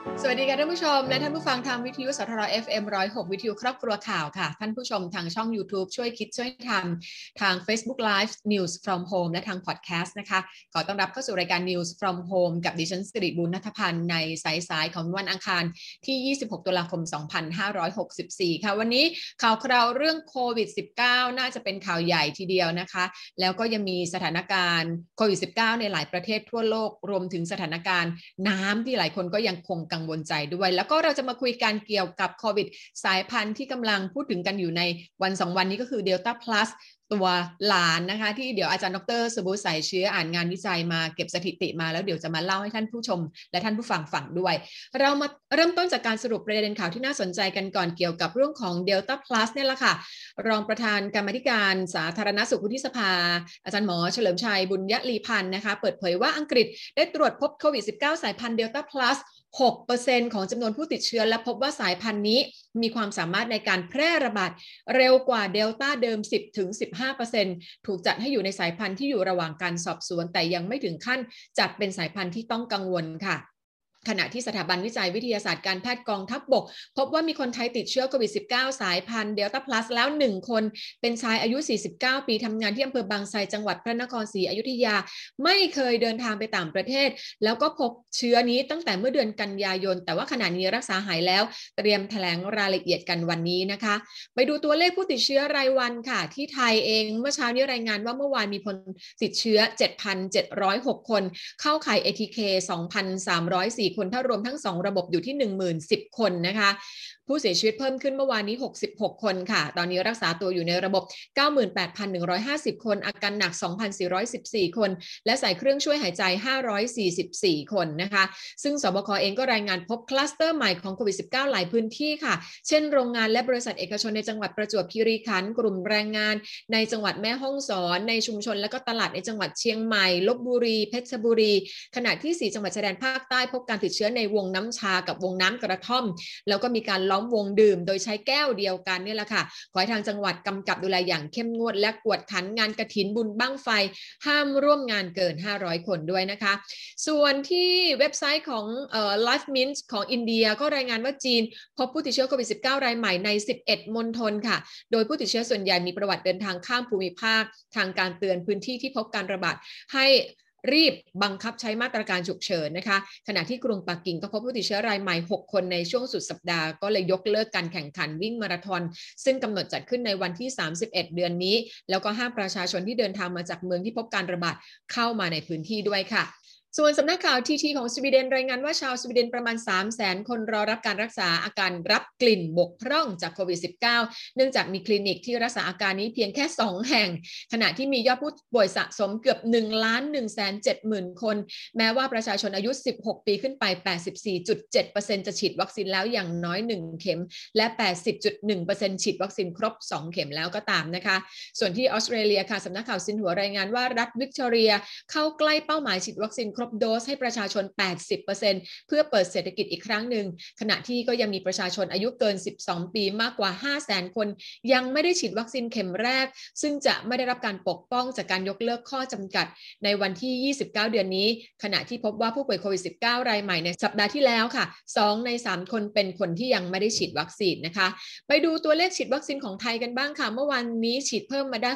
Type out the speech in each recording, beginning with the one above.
สวัสดีค่ะท่านผู้ชม และท่านผู้ฟังทางวิทยุสทร FM 106 วิทยุครอบครัวข่าวค่ะ ท่านผู้ชมทางช่อง YouTube ช่วยคิดช่วยทำทาง Facebook Live News from Home และทาง Podcast นะคะ ขอต้อนรับเข้าสู่รายการ News from Home กับดิฉันสิริบุญนัทพันธ์ในสายสายของวันอังคารที่ 26 ตุลาคม 2564 ค่ะ วันนี้ข่าวคราวเรื่องโควิด -19 น่าจะเป็นข่าวใหญ่ทีเดียวนะคะ แล้วก็ยังมีสถานการณ์โควิด -19 ในหลายประเทศทั่วโลกรวมถึงสถานการณ์น้ำที่หลายคนก็ยังคงกังวลใจด้วย แล้วก็เราจะมาคุยกันเกี่ยวกับโควิดสายพันธุ์ที่กำลังพูดถึงกันอยู่ในวันสองวันนี้ก็คือเดลต้าพลัสตัวหลานนะคะ ที่เดี๋ยวอาจารย์ดรสบูสายเชื้ออ่านงานวิจัยมาเก็บสถิติมาแล้วเดี๋ยวจะมาเล่าให้ท่านผู้ชม และท่านผู้ฟังฟังด้วย เรามาเริ่มต้นจากการสรุปประเด็นข่าวที่น่าสนใจกันก่อนเกี่ยวกับเรื่องของเดลต้าพลัสเนี่ยละค่ะ รองประธานกรรมธิการสาธารณสุขวุฒิสภา อาจารย์หมอเฉลิมชัยบุญยลีพันธ์นะคะ เปิดเผยว่าอังกฤษได้ตรวจพบโควิด -19 สายพันธุ์เดลต้าพลัส 6%ของจำนวนผู้ติดเชื้อและพบว่าสายพันธุ์นี้มีความสามารถในการแพร่ระบาดเร็วกว่าเดลต้าเดิม 10-15%ถูกจัดให้อยู่ในสายพันธุ์ที่อยู่ระหว่างการสอบสวน แต่ยังไม่ถึงขั้นจัดเป็นสายพันธุ์ที่ต้องกังวลค่ะ ขณะที่สถาบันวิจัยวิทยาศาสตร์การแพทย์กองทัพบบก พบว่ามีคนไทยติดเชื้อโควิด -19 สายพันธุ์เดลต้าพลัสแล้ว 1 คน เป็นชายอายุ 49 ปีทำงานที่อำเภอบางไทรจังหวัดพระนครศรีอยุธยา ไม่เคยเดินทางไปต่างประเทศ แล้วก็พบเชื้อนี้ตั้งแต่เมื่อเดือนกันยายน แต่ว่าขณะนี้รักษาหายแล้ว เตรียมแถลงรายละเอียดกันวันนี้นะคะ ไปดูตัวเลขผู้ติดเชื้อรายวันค่ะ ที่ไทยเองเมื่อเช้านี้รายงานว่าเมื่อวานมีคนติดเชื้อ 7,706 คน เข้าข่าย ATK 2,304คนถ้ารวมทั้ง 2 ระบบอยู่ที่ 1 0 0 0 0 คนนะคะ ผู้เสียชีวิตเพิ่มขึ้นเมื่อวานนี้ 66 คนค่ะ ตอนนี้รักษาตัวอยู่ในระบบ 98,150 คน อาการหนัก 2,414 คน และใส่เครื่องช่วยหายใจ 544 คนนะคะ ซึ่งสบคเองก็รายงานพบคลัสเตอร์ใหม่ของโควิด -19 หลายพื้นที่ค่ะ เช่นโรงงานและบริษัทเอกชนในจังหวัดประจวบคีรีขันธ์กลุ่มแรงงาน ในจังหวัดแม่ฮ่องสอน ในชุมชนและก็ตลาดในจังหวัดเชียงใหม่ลบบุรี เพชรบุรี ขณะที่ 4 จังหวัดชายแดนภาคใต้พบการติดเชื้อในวงน้ำชากับวงน้ำกระท่อม แล้วก็มีการล้อมวงดื่ม โดยใช้แก้วเดียวกันนี่แหละค่ะ ขอให้ทางจังหวัดกำกับดูแลอย่างเข้มงวด และกวดขันงานกระถินบุญบั้งไฟ ห้ามร่วมงานเกิน 500 คนด้วยนะคะ ส่วนที่เว็บไซต์ของเอ่อ Life Mint ของอินเดียก็รายงานว่าจีน พบผู้ติดเชื้อโควิด -19 รายใหม่ใน 11 มณฑลค่ะ โดยผู้ติดเชื้อส่วนใหญ่มีประวัติเดินทางข้ามภูมิภาค ทางการเตือนพื้นที่ที่พบการระบาดให้ รีบบังคับใช้มาตรการฉุกเฉินนะคะ ขณะที่กรุงปักกิ่งก็พบผู้ติดเชื้อรายใหม่ 6 คนในช่วงสุดสัปดาห์ก็เลยยกเลิกการแข่งขันวิ่งมาราธอน ซึ่งกำหนดจัดขึ้นในวันที่ 31 เดือนนี้ แล้วก็ห้ามประชาชนที่เดินทางมาจากเมืองที่พบการระบาดเข้ามาในพื้นที่ด้วยค่ะ ส่วนสำนักข่าวทีทีของสวีเดนรายงานว่าชาวสวีเดนประมาณ 3 0 0แสนคนรอรับการรักษาอาการรับกลิ่นบกพร่องจากโควิด -19 เนื่องจากมีคลินิกที่รักษาอาการนี้เพียงแค่ 2 แห่ง ขณะที่มียอดผู้ป่วยสะสมเกือบ1ล้าน1แสน7หมื่นคน แม้ว่าประชาชนอายุ 16 ปีขึ้นไป 84.7%จะฉีดวัคซีนแล้วอย่างน้อย 1 เข็ม และ 80.1%ฉีดวัคซีนครบ 2 เข็มแล้วก็ตามนะคะ ส่วนที่ออสเตรเลียค่ะสำนักข่าวซินหัวรายงานว่ารัฐวิกตอเรีย เข้าใกล้เป้าหมายฉีดวัคซีนครบโดสให้ประชาชน 80%เพื่อเปิดเศรษฐกิจอีกครั้งหนึ่ง ขณะที่ก็ยังมีประชาชนอายุเกิน 12 ปีมากกว่า 5 0 0 0 0 0 คน ยังไม่ได้ฉีดวัคซีนเข็มแรก ซึ่งจะไม่ได้รับการปกป้องจากการยกเลิกข้อจำกัดในวันที่ 29 เดือนนี้ ขณะที่พบว่าผู้ป่วยโควิด -19 รายใหม่ในสัปดาห์ที่แล้วค่ะ 2 ใน 3 คนเป็นคนที่ยังไม่ได้ฉีดวัคซีนนะคะ ไปดูตัวเลขฉีดวัคซีนของไทยกันบ้างค่ะ เมื่อวันนี้ฉีดเพิ่มมาได้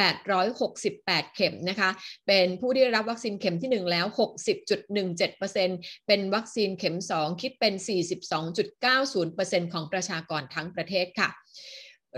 694,868 เข็มนะคะ เป็นผู้ที่รับวัคซีนเข็มที่ 1 แล้ว 60.17%เป็นวัคซีนเข็ม 2 คิดเป็น 42.90%ของประชากรทั้งประเทศค่ะ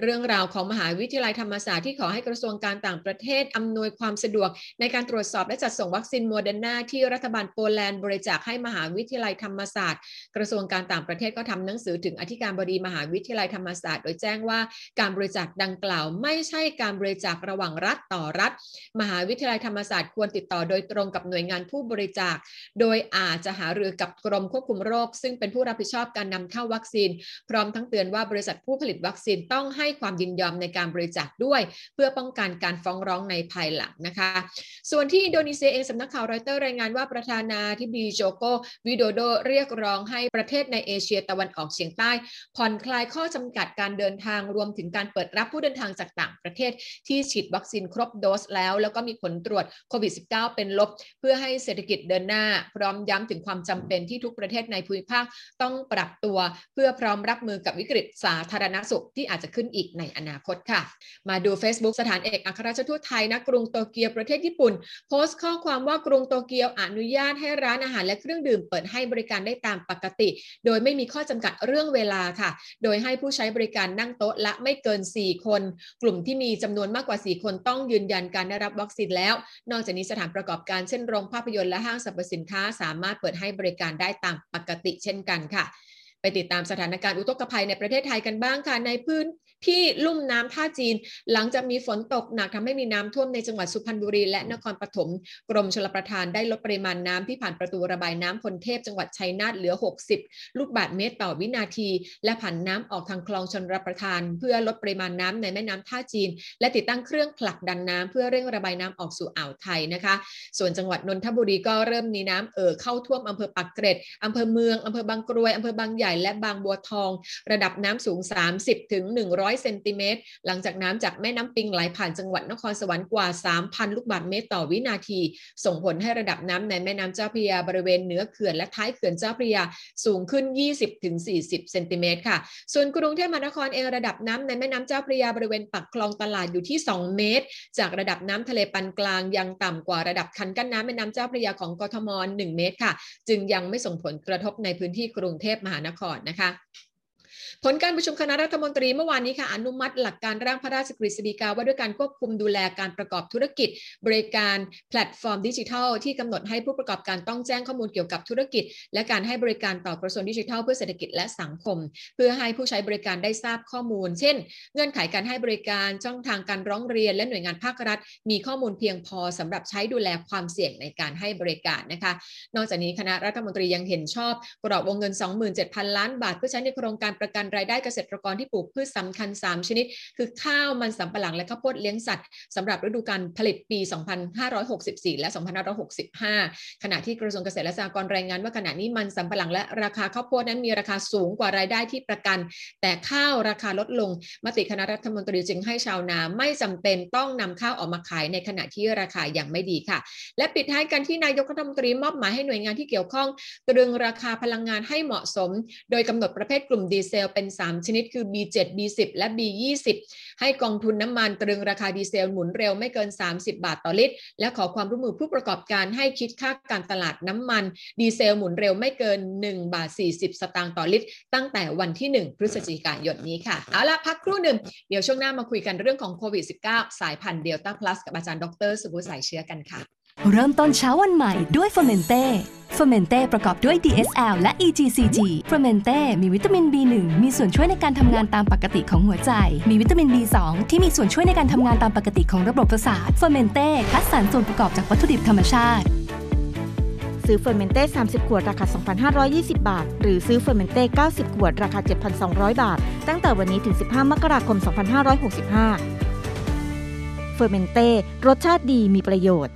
เรื่องราวของมหาวิทยาลัยธรรมศาสตร์ที่ขอให้กระทรวงการต่างประเทศ อำนวยความสะดวก ในการตรวจสอบและจัดส่งวัคซีนโมเดอร์นาที่รัฐบาลโปแลนด์บริจาคให้มหาวิทยาลัยธรรมศาสตร์ กระทรวงการต่างประเทศก็ทำหนังสือถึงอธิการบดีมหาวิทยาลัยธรรมศาสตร์ โดยแจ้งว่าการบริจาคดังกล่าว ไม่ใช่การบริจาคระหว่างรัฐต่อรัฐ มหาวิทยาลัยธรรมศาสตร์ควรติดต่อโดยตรงกับหน่วยงานผู้บริจาค โดยอาจจะหารือกับกรมควบคุมโรค ซึ่งเป็นผู้รับผิดชอบการนำเข้าวัคซีน พร้อมทั้งเตือนว่าบริษัทผู้ผลิตวัคซีนต้องให้ให้ความยินยอมในการบริจาคด้วย เพื่อป้องกันการฟ้องร้องในภายหลังนะคะ ส่วนที่อินโดนีเซียเองสำนักข่าวรอยเตอร์รายงานว่าประธานาธิบดีโจโกวิโดโดเรียกร้องให้ประเทศในเอเชียตะวันออกเฉียงใต้ ผ่อนคลายข้อจำกัดการเดินทางรวมถึงการเปิดรับผู้เดินทางจากต่างประเทศที่ฉีดวัคซีนครบโดสแล้ว แล้วก็มีผลตรวจโควิด -19 เป็นลบ เพื่อให้เศรษฐกิจเดินหน้า พร้อมย้ำถึงความจำเป็นที่ทุกประเทศในภูมิภาคต้องปรับตัว เพื่อพร้อมรับมือกับวิกฤตสาธารณสุขที่อาจจะขึ้นอีกในอนาคตค่ะ มาดู Facebook สถานเอกอัครราชทูตไทยณกรุงโตเกียวประเทศญี่ปุ่น โพสต์ข้อความว่ากรุงโตเกียวอนุญาตให้ร้านอาหารและเครื่องดื่มเปิดให้บริการได้ตามปกติ โดยไม่มีข้อจำกัดเรื่องเวลาค่ะ โดยให้ผู้ใช้บริการนั่งโต๊ะละไม่เกิน 4 คน กลุ่มที่มีจำนวนมากกว่า 4 คนต้องยืนยันการได้รับวัคซีนแล้ว นอกจากนี้สถานประกอบการเช่นโรงภาพยนตร์และห้างสรรพสินค้าสามารถเปิดให้บริการได้ตามปกติเช่นกันค่ะ ไปติดตามสถานการณ์อุทกภัยในประเทศไทยกันบ้างค่ะ ในพื้นที่ลุ่มน้ำท่าจีน หลังจากมีฝนตกหนักทำให้มีน้ำท่วมในจังหวัดสุพรรณบุรีและนครปฐมกรมชลประทานได้ลดปริมาณน้ำที่ผ่านประตูระบายน้ำพลเทพจังหวัดชัยนาทเหลือ 60 ลูกบาศก์เมตรต่อวินาที และผันน้ำออกทางคลองชนรับประทาน เพื่อลดปริมาณน้ำในแม่น้ำท่าจีน และติดตั้งเครื่องผลักดันน้ำเพื่อเร่งระบายน้ำออกสู่อ่าวไทยนะคะ ส่วนจังหวัดนนทบุรีก็เริ่มมีน้ำเอ่อเข้าท่วมอำเภอปากเกร็ดอำเภอเมืองอำเภอบางกรวยอำเภอบางใหญ่และบางบัวทอง ระดับน้ำสูง 30ถึง100 เซนติเมตร หลังจากน้ำจากแม่น้ำปิงไหลผ่านจังหวัดนครสวรรค์กว่า 3,000 ลูกบาศก์เมตรต่อวินาที ส่งผลให้ระดับน้ำในแม่น้ำเจ้าพระยาบริเวณเหนือเขื่อนและท้ายเขื่อนเจ้าพระยาสูงขึ้น 20-40 เซนติเมตรค่ะ ส่วนกรุงเทพมหานครเองระดับน้ำในแม่น้ำเจ้าพระยาบริเวณปากคลองตลาดอยู่ที่ 2 เมตร จากระดับน้ำทะเลปานกลางยังต่ำกว่าระดับคันกั้นน้ำแม่น้ำเจ้าพระยาของกทม 1 เมตรค่ะ จึงยังไม่ส่งผลกระทบในพื้นที่กรุงเทพมหานครนะคะ ผลการประชุมคณะรัฐมนตรีเมื่อวานนี้ค่ะอนุมัติหลักการร่างพระราชกฤษฎีกาว่าด้วยการควบคุมดูแลการประกอบธุรกิจ บริการแพลตฟอร์มดิจิทัล ที่กำหนดให้ผู้ประกอบการต้องแจ้งข้อมูลเกี่ยวกับธุรกิจ และการให้บริการต่อกระทรวงดิจิทัล เพื่อเศรษฐกิจและสังคม เพื่อให้ผู้ใช้บริการได้ทราบข้อมูล เช่น เงื่อนไขการให้บริการช่องทางการร้องเรียน และหน่วยงานภาครัฐ มีข้อมูลเพียงพอสำหรับใช้ดูแลความเสี่ยงในการให้บริการนะคะ นอกจากนี้คณะรัฐมนตรียังเห็นชอบกรอบวงเงิน 27,000 ล้านบาทเพื่อใช้ในโครงการประกันรายได้เกษตรกรที่ปลูกพืชสำคัญ 3 ชนิด คือข้าวมันสำปะหลังและข้าวโพดเลี้ยงสัตว์สำหรับฤดูการผลิตปี 2564 และ 2565 ขณะที่กระทรวงเกษตรและสหกรณ์รายงานว่าขณะนี้มันสำปะหลังและราคาข้าวโพดนั้นมีราคาสูงกว่ารายได้ที่ประกัน แต่ข้าวราคาลดลงมติคณะรัฐมนตรีจึงให้ชาวนาไม่จำเป็นต้องนำข้าวออกมาขายในขณะที่ราคายังไม่ดีค่ะ และปิดท้ายกันที่นายกรัฐมนตรีมอบหมายให้หน่วยงานที่เกี่ยวข้องตรึงราคาพลังงานให้เหมาะสม โดยกำหนดประเภทกลุ่มดีเซลเป็น 3 ชนิดคือ B7 B10 และ B20 ให้กองทุนน้ำมันตรึงราคาดีเซลหมุนเร็วไม่เกิน 30 บาทต่อลิตร และขอความร่วมมือผู้ประกอบการให้คิดค่าการตลาดน้ำมัน ดีเซลหมุนเร็วไม่เกิน 1 บาท 40 สตางค์ต่อลิตร ตั้งแต่วันที่ 1 พฤศจิกายนนี้ค่ะเอาละพักครู่หนึ่งเดี๋ยวช่วงหน้ามาคุยกันเรื่องของโควิด -19 สายพันธุ์เดลต้าพลัสกับอาจารย์ดร สุภุสายเชื้อกันค่ะ เริ่มต้นเช้าวันใหม่ด้วยเฟอร์เมนเต้เฟอร์เมนเต้ประกอบด้วย DSL และ EGCG เฟอร์เมนเต้มีวิตามิน B1 มีส่วนช่วยในการทำงานตามปกติของหัวใจ มีวิตามิน B2 ที่มีส่วนช่วยในการทำงานตามปกติของระบบประสาท เฟอร์เมนเต้คัดสรรส่วนประกอบจากวัตถุดิบธรรมชาติ ซื้อเฟอร์เมนเต้ 30 ขวด ราคา 2,520 บาท หรือซื้อเฟอร์เมนเต้ 90 ขวด ราคา 7,200 บาท ตั้งแต่วันนี้ถึง 15 มกราคม 2565 เฟอร์เมนเต้ รสชาติดีมีประโยชน์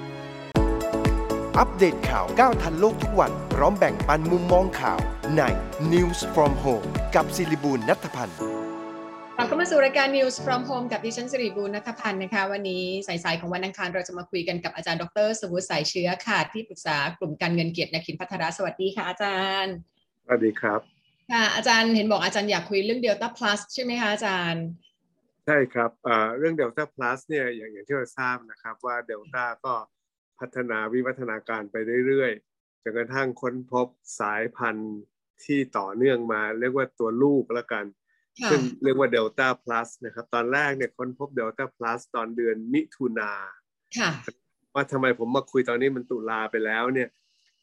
อัปเดตข่าวก้าวทันโลกทุกวัน พร้อมแบ่งปันมุมมองข่าวใน News from Home กับศิริบูลนัทพันธ์ลับเข้ามาสู่รายการ News from Home กับดิฉันสิริบูรณัฐพันธ์นะคะ วันนี้สายๆของวันอังคารเราจะมาคุยกันกับอาจารย์ดรสมุทรสายเชื้อค่ะ ที่ปรึกษากลุ่มการเงินเกียรตินคินพัทรสวัสดีค่ะอาจารย์สวัสดีครับค่ะอาจารย์เห็นบอกอาจารย์อยากคุยเรื่อง Delta Plus ใช่ไหมคะอาจารย์ใช่ครับเรื่อง Delta Plus เนี่ยอย่างอย่างที่เราทราบนะครับว่า Delta ก็ พัฒนาวิวัฒนาการไปเรื่อยๆจนกระทั่งค้นพบสายพันธุ์ที่ต่อเนื่องมา เรียกว่าตัวลูกแล้วกันซึ่งเรียกว่า Delta Plus นะครับ ตอนแรกเนี่ยค้นพบ Delta Plus ตอนเดือนมิถุนาว่าทำไมผมมาคุยตอนนี้มันตุลาไปแล้วเนี่ย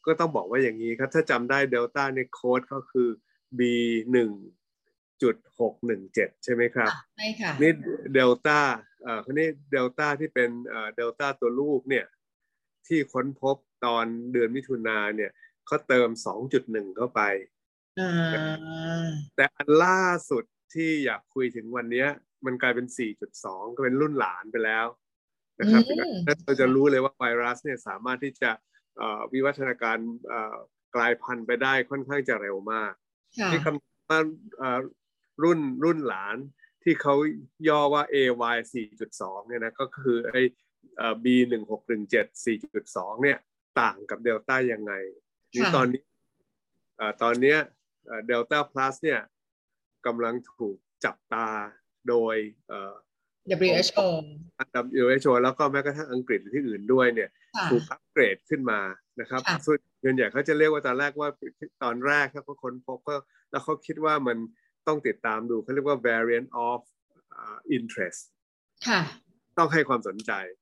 ก็ต้องบอกว่าอย่างนี้ครับ ถ้าจำได้ Delta เนี่ยโค้ดก็คือ B หนึ่งจุดหกหนึ่งเจ็ดใช่ไหมครับใช่ค่ะนี่เดลต้าเอ่อคนนี้เดลต้าที่เป็นเอ่อเดลต้าตัวลูกเนี่ย ที่ค้นพบตอนเดือนมิถุนาเนี่ยเขาเติมสองจุดหนึ่งเข้าไป แต่อันล่าสุดที่อยากคุยถึงวันนี้มันกลายเป็น 4.2 ก็เป็นรุ่นหลานไปแล้วนะครับเราจะรู้เลยว่าไวรัสเนี่ยสามารถที่จะวิวัฒนาการกลายพันธุ์ไปได้ค่อนข้างจะเร็วมากที่คำว่ารุ่นรุ่นหลานที่เขาย่อว่า AY 4.2 เนี่ยนะก็คือไอ้ B 1 6 1 7 4.2เนี่ยต่างกับเดลต้ายังไงนี่ตอนนี้ตอนนี้เดลต้าพลัสเนี่ยกำลังถูกจับตาโดย WHO WHO แล้วก็แม้กระทั่งอังกฤษหรือที่อื่นด้วยเนี่ยถูกอัปเกรดขึ้นมานะครับส่วนใหญ่เขาจะเรียกว่าตอนแรกว่าตอนแรกเขาค้นพบก็แล้วเขาคิดว่ามันต้องติดตามดูเขาเรียกว่า variant of interest ค่ะต้องให้ความสนใจค่ะ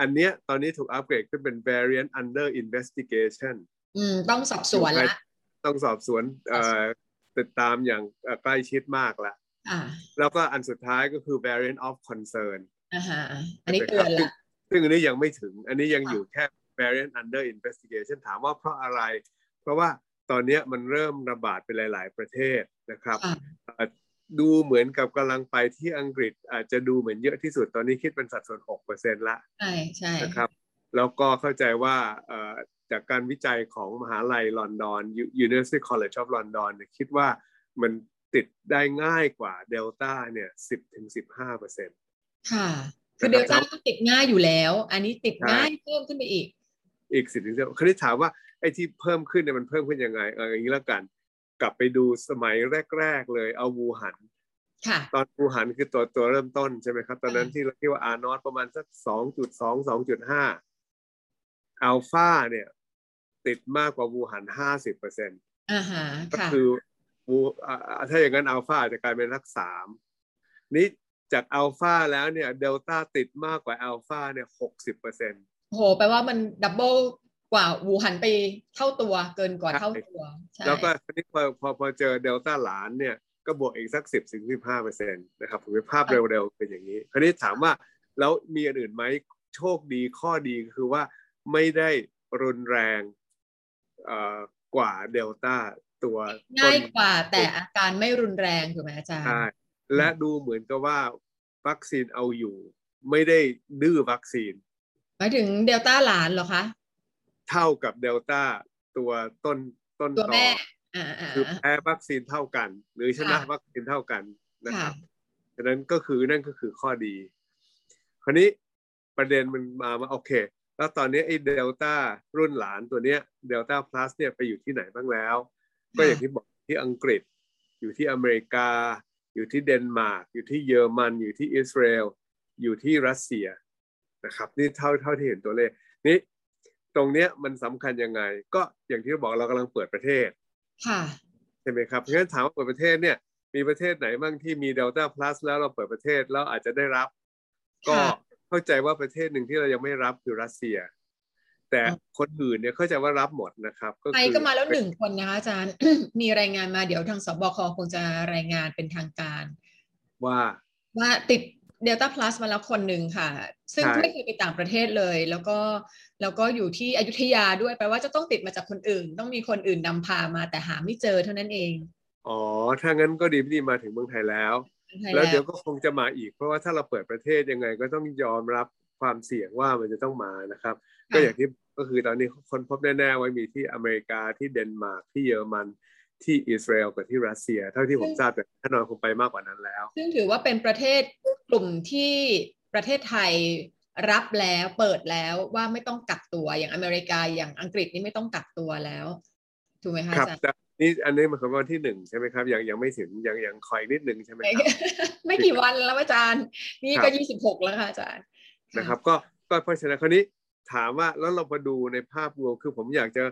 อันเนี้ยตอนนี้ถูกอัปเกรดขึ้นเป็น variant under investigation อืมต้องสอบสวนละต้องสอบสวนติดตามอย่างใกล้ชิดมากละแล้วก็อันสุดท้ายก็คือ variant of concern อ่าฮะอันนี้เตือนละซึ่งอันนี้ยังไม่ถึง อันนี้ยังอยู่แค่ variant under investigation ถามว่าเพราะอะไร เพราะว่าตอนนี้มันเริ่มระบาดไปหลาย ๆ ประเทศนะครับ ดูเหมือนกับกำลังไปที่อังกฤษอาจจะดูเหมือนเยอะที่สุดตอนนี้คิดเป็นสัดส่วน6%ละใช่ใช่นะครับ แล้วก็เข้าใจว่าจากการวิจัยของมหาลัยลอนดอน University College of London เนี่ยคิดว่ามันติดได้ง่ายกว่าเดลต้าเนี่ยสิบถึงสิบห้าเปอร์เซ็นต์ค่ะ คือเดลต้าติดง่ายอยู่แล้ว อันนี้ติดง่ายเพิ่มขึ้นไปอีก อีกสิบถึงสิบคณิตถามว่าไอ้ที่เพิ่มขึ้นเนี่ยมันเพิ่มขึ้นยังไงเอออย่างนี้แล้วกัน กลับไปดูสมัยแรก ๆ เลยเอาวูหันตอนวูหันคือตัวตัวเริ่มต้นใช่ไหมครับ ตอนนั้นที่เราคิดว่าอานอตประมาณสักสองจุดสองสองจุดห้าอัลฟาเนี่ย ติดมากกว่าวูหันห้าสิบเปอร์เซ็นต์ก็คือวูถ้าอย่างนั้นอัลฟาจะกลายเป็นรักสามนี้จากอัลฟาแล้วเนี่ยเดลต้าติดมากกว่าอัลฟาเนี่ยหกสิบเปอร์เซ็นต์โหแปลว่ามันดับเบิล กว่าวูหันไปเท่าตัวเกินกว่าเท่าตัวแล้วก็ทีนี้พอพอพอเจอเดลต้าหลานเนี่ยก็บวกอีกสักสิบถึงสิบห้าเปอร์เซ็นต์นะครับผมภาพเร็วๆเป็นอย่างนี้คราวนี้ถามว่าแล้วมีอันอื่นไหมโชคดีข้อดีคือว่าไม่ได้รุนแรงกว่าเดลต้าตัวง่ายกว่าแต่อาการไม่รุนแรงถูกไหมอาจารย์ใช่และดูเหมือนกับว่าวัคซีนเอาอยู่ ไม่ได้ดื้อวัคซีนหมายถึงเดลต้าหลานเหรอคะ เท่ากับเดลต้าตัวต้นต้นต่อคือแพ้วัคซีนเท่ากัน หรือชนะวัคซีนเท่ากันนะครับฉะนั้นก็คือนั่นก็คือข้อดี คราวนี้ประเด็นมันมามาโอเค แล้วตอนนี้ไอ้เดลต้ารุ่นหลานตัวเนี้ยเดลต้าพลัสเนี่ยไปอยู่ที่ไหนบ้างแล้ว ก็อย่างที่บอกที่อังกฤษ อยู่ที่อเมริกา อยู่ที่เดนมาร์กอยู่ที่เยอรมัน อยู่ที่อิสราเอลอยู่ที่รัสเซียนะครับ นี่เท่าเท่าที่เห็นตัวเลขนี่ ตรงเนี้ยมันสำคัญยังไง ก็อย่างที่บอกเรากำลังเปิดประเทศ ค่ะใช่ไหมครับเพราะฉะนั้นถามว่าเปิดประเทศเนี่ย มีประเทศไหนบ้างที่มีเดลต้าพลัสแล้วเราเปิดประเทศแล้วอาจจะได้รับ ก็เข้าใจว่าประเทศหนึ่งที่เรายังไม่รับคือรัสเซีย แต่คนอื่นเนี่ยเข้าใจว่ารับหมดนะครับไทยก็มาแล้วหนึ่งคนนะคะอาจารย์มีรายงานมาเดี๋ยวทางสบคคงจะรายงานเป็นทางการ ว่าว่าติด เดลต้าพลัสมาแล้วคนหนึ่งค่ะ ซึ่งไม่เคยไปต่างประเทศเลย แล้วก็แล้วก็อยู่ที่อยุธยาด้วยแปลว่าจะต้องติดมาจากคนอื่น ต้องมีคนอื่นนำพามาแต่หาไม่เจอเท่านั้นเอง อ๋อ ถ้างั้นก็ดีพี่มาถึงเมืองไทยแล้ว แล้วเดี๋ยวก็คงจะมาอีก เพราะว่าถ้าเราเปิดประเทศยังไงก็ต้องยอมรับความเสี่ยงว่ามันจะต้องมานะครับ ก็อย่างที่ก็คือตอนนี้คนพบแน่ๆไว้มีที่อเมริกาที่เดนมาร์กที่เยอรมัน ที่อิสราเอลกับที่รัสเซีย เท่าที่ผมทราบแต่แน่นอนคงไปมากกว่านั้นแล้ว ซึ่งถือว่าเป็นประเทศกลุ่มที่ประเทศไทยรับแล้วเปิดแล้วว่าไม่ต้องกักตัวอย่างอเมริกาอย่างอังกฤษนี่ไม่ต้องกักตัวแล้วถูกไหมคะครับอาจารย์แต่นี่อันนี้มันคือวันที่หนึ่งใช่ไหมครับ ยังยังไม่ถึงยังยังคอยนิดนึงใช่ไหมครับไม่กี่วันแล้วอาจารย์ นี่ครัก็บยี่สิบหกแล้วค่ะอาจารย์นะครับ ก็ก็เพราะฉะนั้นคราวนี้ถามว่าแล้วเรามาดูในภาพรวมคือผมอยากจะ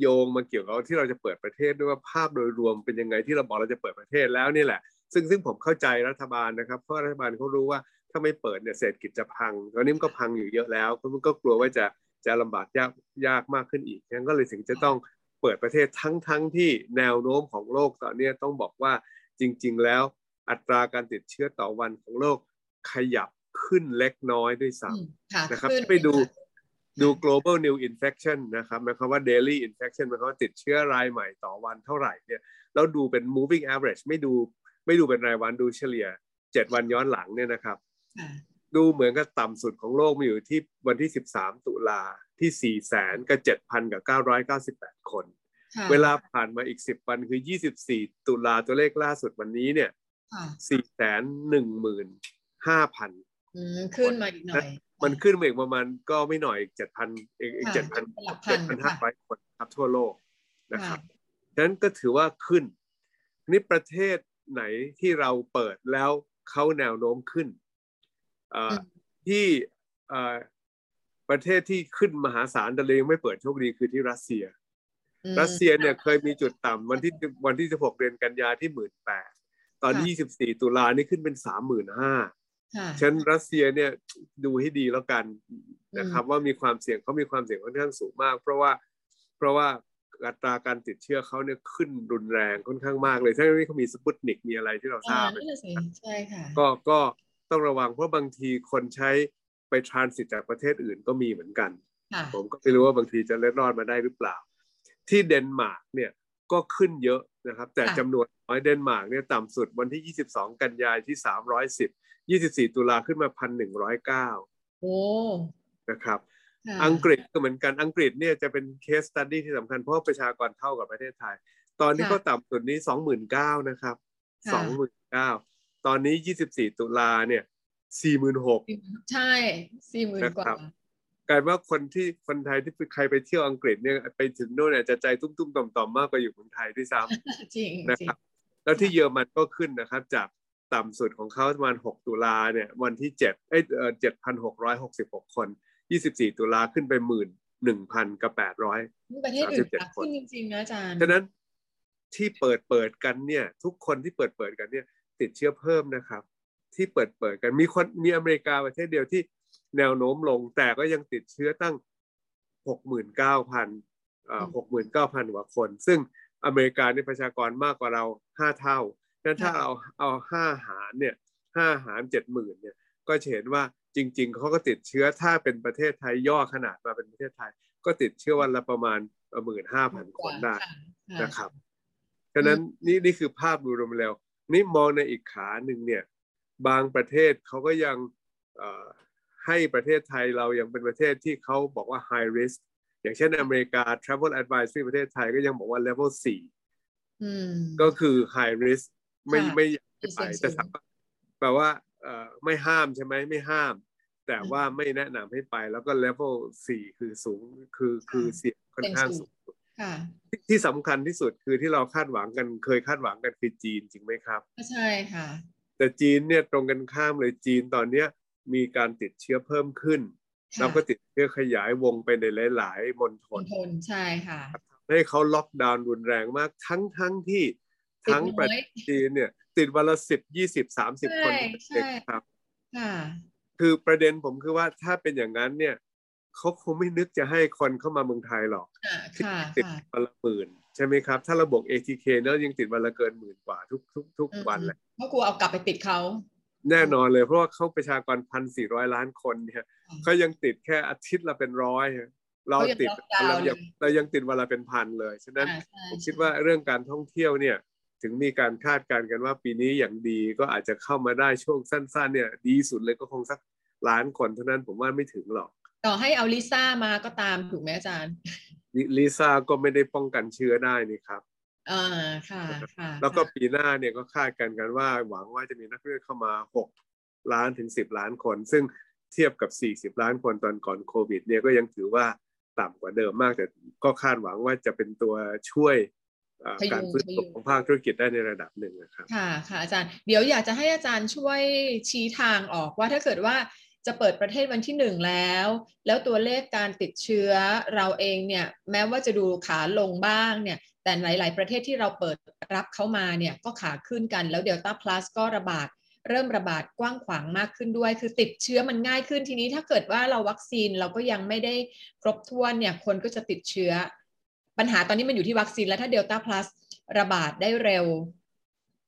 โยงมาเกี่ยวกับที่เราจะเปิดประเทศด้วยว่าภาพโดยรวมเป็นยังไงที่เราบอกเราจะเปิดประเทศแล้วนี่แหละ ซึ่งซึ่งผมเข้าใจรัฐบาลนะครับ เพราะรัฐบาลเขารู้ว่าถ้าไม่เปิดเนี่ยเศรษฐกิจจะพังตอนนี้มันก็พังอยู่เยอะแล้วมันก็กลัวว่าจะจะลำบากยากยากมากขึ้นอีกงั้นก็เลยถึงจะต้องเปิดประเทศทั้งทั้งที่แนวโน้มของโลกตอนนี้ต้องบอกว่าจริง ๆ แล้วอัตราการติดเชื้อต่อวันของโลกขยับขึ้นเล็กน้อยด้วยซ้อืมค่ะำนะครับขึ้นไปดู ดู global new infection นะครับหมายความว่า daily infection หมายความว่าติดเชื้อรายใหม่ต่อวันเท่าไหร่เนี่ยแล้วดูเป็น moving average ไม่ดูไม่ดูเป็นรายวันดูเฉลี่ย 7 วันย้อนหลังเนี่ยนะครับค่ะดูเหมือนกับต่ำสุดของโลกมาอยู่ที่วันที่ 13 ตุลาที่ 4 แสนกับ 7,000 กับ 998 คนค่ะเวลาผ่านมาอีก 10 วันคือ 24 ตุลาตัวเลขล่าสุดวันนี้เนี่ยค่ะ4แสน15,000อืมขึ้นมาอีกหน่อย มันขึ้นมาอีกประมาณก็ไม่หน่อยเจ็ดพันเองเจ็ดพันเจ็ดพันห้าร้อยคนครับทั่วโลกนะครับฉะนั้นก็ถือว่าขึ้นนี่ประเทศไหนที่เราเปิดแล้วเขาแนวโน้มขึ้นที่ประเทศที่ขึ้นมหาศาลแต่เลยยังไม่เปิดโชคดีคือที่รัสเซีย รัสเซียเนี่ยเคยมีจุดต่ำวันที่วันที่ 16 เดือนกันยาที่หมื่นแปดตอนที่ 24 ตุลานี่ขึ้นเป็นสามหมื่นห้า ฉะนันรัสเซียเนี่ยดูให้ดีแล้วกันนะครับ ว่ามีความเสี่ยงเขามีความเสี่ยงค่อนข้างสูงมาก เพราะว่าเพราะว่าอัตราการติดเชื้อเขาเนี่ยขึ้นรุนแรงค่อนข้างมากเลยทั้งที่เขามีสปุตนิกมีอะไรที่เราทอ่าราบนันั่นน่ะสิใช่ค่ะก็ก็ต้องระวังเพราะบางทีคนใช้ไป transit จากประเทศอื่นก็มีเหมือนกันค่ะผมก็ไม่รู้ว่าบางทีจะเล็ดรอดมาได้หรือเปล่า ที่เดนมาร์กเนี่ยก็ขึ้นเยอะนะครับ แต่ค่ะจำนวนน้อยเดนมาร์กเนี่ยต่ำสุดวันที่ 22 กันยายนที่ 310 24 ตุลาขึ้นมา 1,109 โอ้ นะครับค่ะอังกฤษก็เหมือนกัน อังกฤษเนี่ยจะเป็นเคสตัดดี้ที่สำคัญเพราะว่าประชากรเท่ากับประเทศไทย ตอนนี้ค่ะก็ต่ำสุดนี้ 29,000นะครับค่ะ29,000 ตอนนี้ 24 ตุลาเนี่ย 46,000 ใช่สี่หมื่นกว่านะครับกลายว่าคนที่คนไทยที่ใครไปเที่ยวอังกฤษเนี่ยไปถึงโน่นเนี่ยจะใจตุ้มๆต่อมๆมากกว่าอยู่เมืองไทยด้วยซ้ำจริงนะจริคงรับแล้วที่เยอรมันก็ขึ้นนะครับ จาก ต่ำสุดของเขาประมาณ 6 ตุลาเนี่ยวันที่7เอ้ยเอ่อ7,666คน 24 ตุลาขึ้นไปหมื่นหนึ่งพันกับแปดร้อยประเทศอื่น37หนักขึ้นจริงๆนะอาจารย์ฉะนั้นที่เปิดเปิดกันเนี่ย ทุกคนที่เปิดเปิดกันเนี่ย ติดเชื้อเพิ่มนะครับ ที่เปิดเปิดกันมีคนมีอเมริกาประเทศเดียวที่แนวโน้มลง แต่ก็ยังติดเชื้อตั้งหกหมื่นเก้าพันหกหมื่นเก้าพันกว่าคน ซึ่งอเมริกาในประชากรมากกว่าเราห้าเท่า นั้นถ้าเอาเอาห้าหารเนี่ยห้าหารเจ็ดหมื่นเนี่ยก็จะเห็นว่าจริง ๆเขาก็ติดเชื้อถ้าเป็นประเทศไทยย่อขนาดมาเป็นประเทศไทย ก็ติดเชื้อวันละประมาณหมื่นห้าพันคนได้นะครับฉะนั้นนี่นี่คือภาพรวมๆแล้ว นี่มองในอีกขาหนึ่งเนี่ยบางประเทศเขาก็ยังเอ่อให้ประเทศไทยเรายังเป็นประเทศที่เขาบอกว่า high risk อย่างเช่นอเมริกา travel advisory ประเทศไทยก็ยังบอกว่า level อืม4ก็คือ high risk ไม่ค่ะไม่อยากจะไปเสี่ยงสูงแต่ถามว่าแปลว่าเอ่อไม่ห้ามใช่ไหมไม่ห้าม แต่อืมว่าไม่แนะนำให้ไปแล้วก็ level 4คือสูงคือคือเสี่ยงค่อนข้างเสี่สูยงงสูงค่ะที่ที่สำคัญที่สุดคือที่เราคาดหวังกันเคยคาดหวังกันคือจีนจริงไหมครับก็ใช่ค่ะ แต่จีนเนี่ยตรงกันข้ามเลยจีนตอนเนี้ยมีการติดเชื้อเพิ่มขึ้นค่ะแล้วก็ติดเชื้อขยายวงไปในหลาย ๆมณฑมลณฑลใช่ค่ะให้เขาล็อกดาวน์รุนแรงมากทั้งทั้งที่ติด ทั้งประน้อยเทศจีนเนี่ย ติดวันละสิบยี่สิบสามสิบคนใช่ใช่เด็กครับค่ะคือประเด็นผมคือว่าถ้าเป็นอย่างนั้นเนี่ยเขาคงไม่นึกจะให้คนเข้ามาเมืองไทยหรอกค่ะที่ค่ะติดค่ะวันละหมื่นใช่ไหมครับ ถ้าระบบ ATK เนี่ยยังติดวันละเกินหมื่นกว่าทุกทุกทุกวันแหละเพราะกลัวเอากลับไปติดเขาแน่นอนเลยเพราะว่าเขาประชากรพันสี่ร้อยล้านคนเนี่ยอืมเขายังติดแค่อาทิตย์ละเป็นร้อยฮะเราเขายังติดล็อกดาวน์เรายังเลยเรายังติดวันละเป็นพันเลย ฉะนั้นอ่าใช่ผมคิดว่าเรื่องการท่องเที่ยวเนี่ย ถึงมีการคาดการณ์กันว่าปีนี้อย่างดีก็อาจจะเข้ามาได้ช่วงสั้น ๆ เนี่ย ดีสุดเลยก็คงสักล้านคนเท่านั้นผมว่าไม่ถึงหรอก ต่อให้เอาลิซ่ามาก็ตามถูกไหมอาจารย์ลิลิซ่าก็ไม่ได้ป้องกันเชื้อได้นี่ครับอ่าค่ะค่ะ แล้วก็ค่ะปีหน้าเนี่ยก็คาดกันกันว่า หวังว่าจะมีนักเรียนเข้ามา6ล้านถึง10ล้านคน ซึ่งเทียบกับ40ล้านคนตอนก่อนโควิด เนี่ยก็ยังถือว่าต่ำกว่าเดิมมากแต่ก็คาดหวังว่าจะเป็นตัวช่วยเอ่อพยุง การฟื้นพยุตัวงของภาคธุรกิจได้ในระดับหนึ่งนะครับค่ะค่ะอาจารย์เดี๋ยวอยากจะให้อาจารย์ช่วยชี้ทางออกว่าถ้าเกิดว่าจะเปิดประเทศวันที่หนึ่งแล้ว แล้วตัวเลขการติดเชื้อเราเองเนี่ยแม้ว่าจะดูขาลงบ้างเนี่ยแต่หลาย ๆ ประเทศที่เราเปิดรับเข้ามาเนี่ยก็ขาขึ้นกันแล้วเดลต้าพลัสก็ระบาดเริ่มระบาดกว้างขวางมากขึ้นด้วย คือติดเชื้อมันง่ายขึ้นทีนี้ถ้าเกิดว่าเราวัคซีนเราก็ยังไม่ได้ครบถ้วนเนี่ยคนก็จะติดเชื้อ ปัญหาตอนนี้มันอยู่ที่วัคซีนแล้วถ้าเดลต้าพลัสระบาดได้เร็ว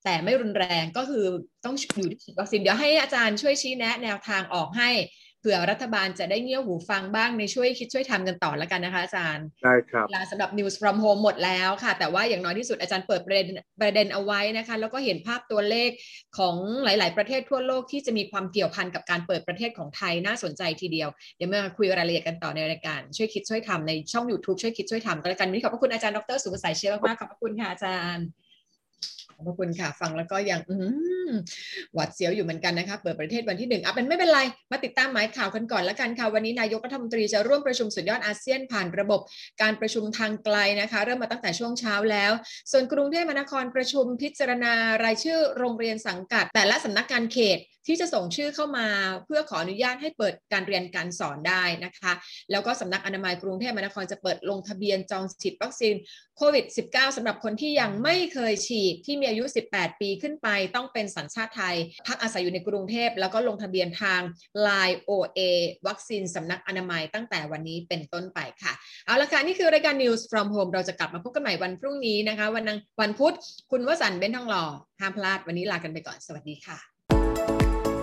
แต่ไม่รุนแรงก็คือต้องอยู่ที่ฉีดวัคซีนเดี๋ยวให้อาจารย์ช่วยชี้แนะแนวทางออกให้ ผื่อรัฐบาลจะได้เงี่ยวหูฟังบ้างในช่วยคิดช่วยทำกันต่อแล้วกันนะคะอาจารย์ได้ครับเวลาสำหรับ News from Home หมดแล้วค่ะ แต่ว่าอย่างน้อยที่สุดอาจารย์เปิดประเด็นประเด็นเอาไว้นะคะ แล้วก็เห็นภาพตัวเลขของหลาย ๆ ประเทศทั่วโลกที่จะมีความเกี่ยวพันกับการเปิดประเทศของไทยน่าสนใจทีเดียว เดี๋ยวมาคุยรายละเอียดกันต่อในรายการช่วยคิดช่วยทำในช่อง YouTube ช่วยคิดช่วยทำก็แล้วกันวันนี้ขอบพระคุณอาจารย์ดรสุภาชัยเชื่อมากๆขอบพระคุณค่ะอาจารย์ ขอบพระคุณค่ะ ฟังแล้วก็ยังอืหวัดเสียวอยู่เหมือนกันนะคะ เปิดประเทศวันที่หนึ่งอะเป็นไม่เป็นไร มาติดตามหมายข่าวกันก่อนแล้วกันค่ะ วันนี้นายกรัฐมนตรีจะร่วมประชุมสุดยอดอาเซียนผ่านระบบการประชุมทางไกลนะคะ เริ่มมาตั้งแต่ช่วงเช้าแล้ว ส่วนกรุงเทพมหานครประชุมพิจารณารายชื่อโรงเรียนสังกัด แต่ละสำนักงานเขต ที่จะส่งชื่อเข้ามาเพื่อขออนุญาตให้เปิดการเรียนการสอนได้นะคะ แล้วก็สำนักอนามัยกรุงเทพมหานครจะเปิดลงทะเบียนจองฉีดวัคซีนโควิด -19 สำหรับคนที่ยังไม่เคยฉีดที่มีอายุ 18 ปีขึ้นไป ต้องเป็นสัญชาติไทย พักอาศัยอยู่ในกรุงเทพแล้วก็ลงทะเบียนทาง Line OA วัคซีนสำนักอนามัยตั้งแต่วันนี้เป็นต้นไปค่ะ เอาละค่ะ นี่คือรายการ News from Home เราจะกลับมาพบกันใหม่วันพรุ่งนี้นะคะ วันนังวันพุธ คุณวสันต์เบนทองหล่อห้ามพลาดวันนี้ลากันไปก่อนสวัสดีค่ะ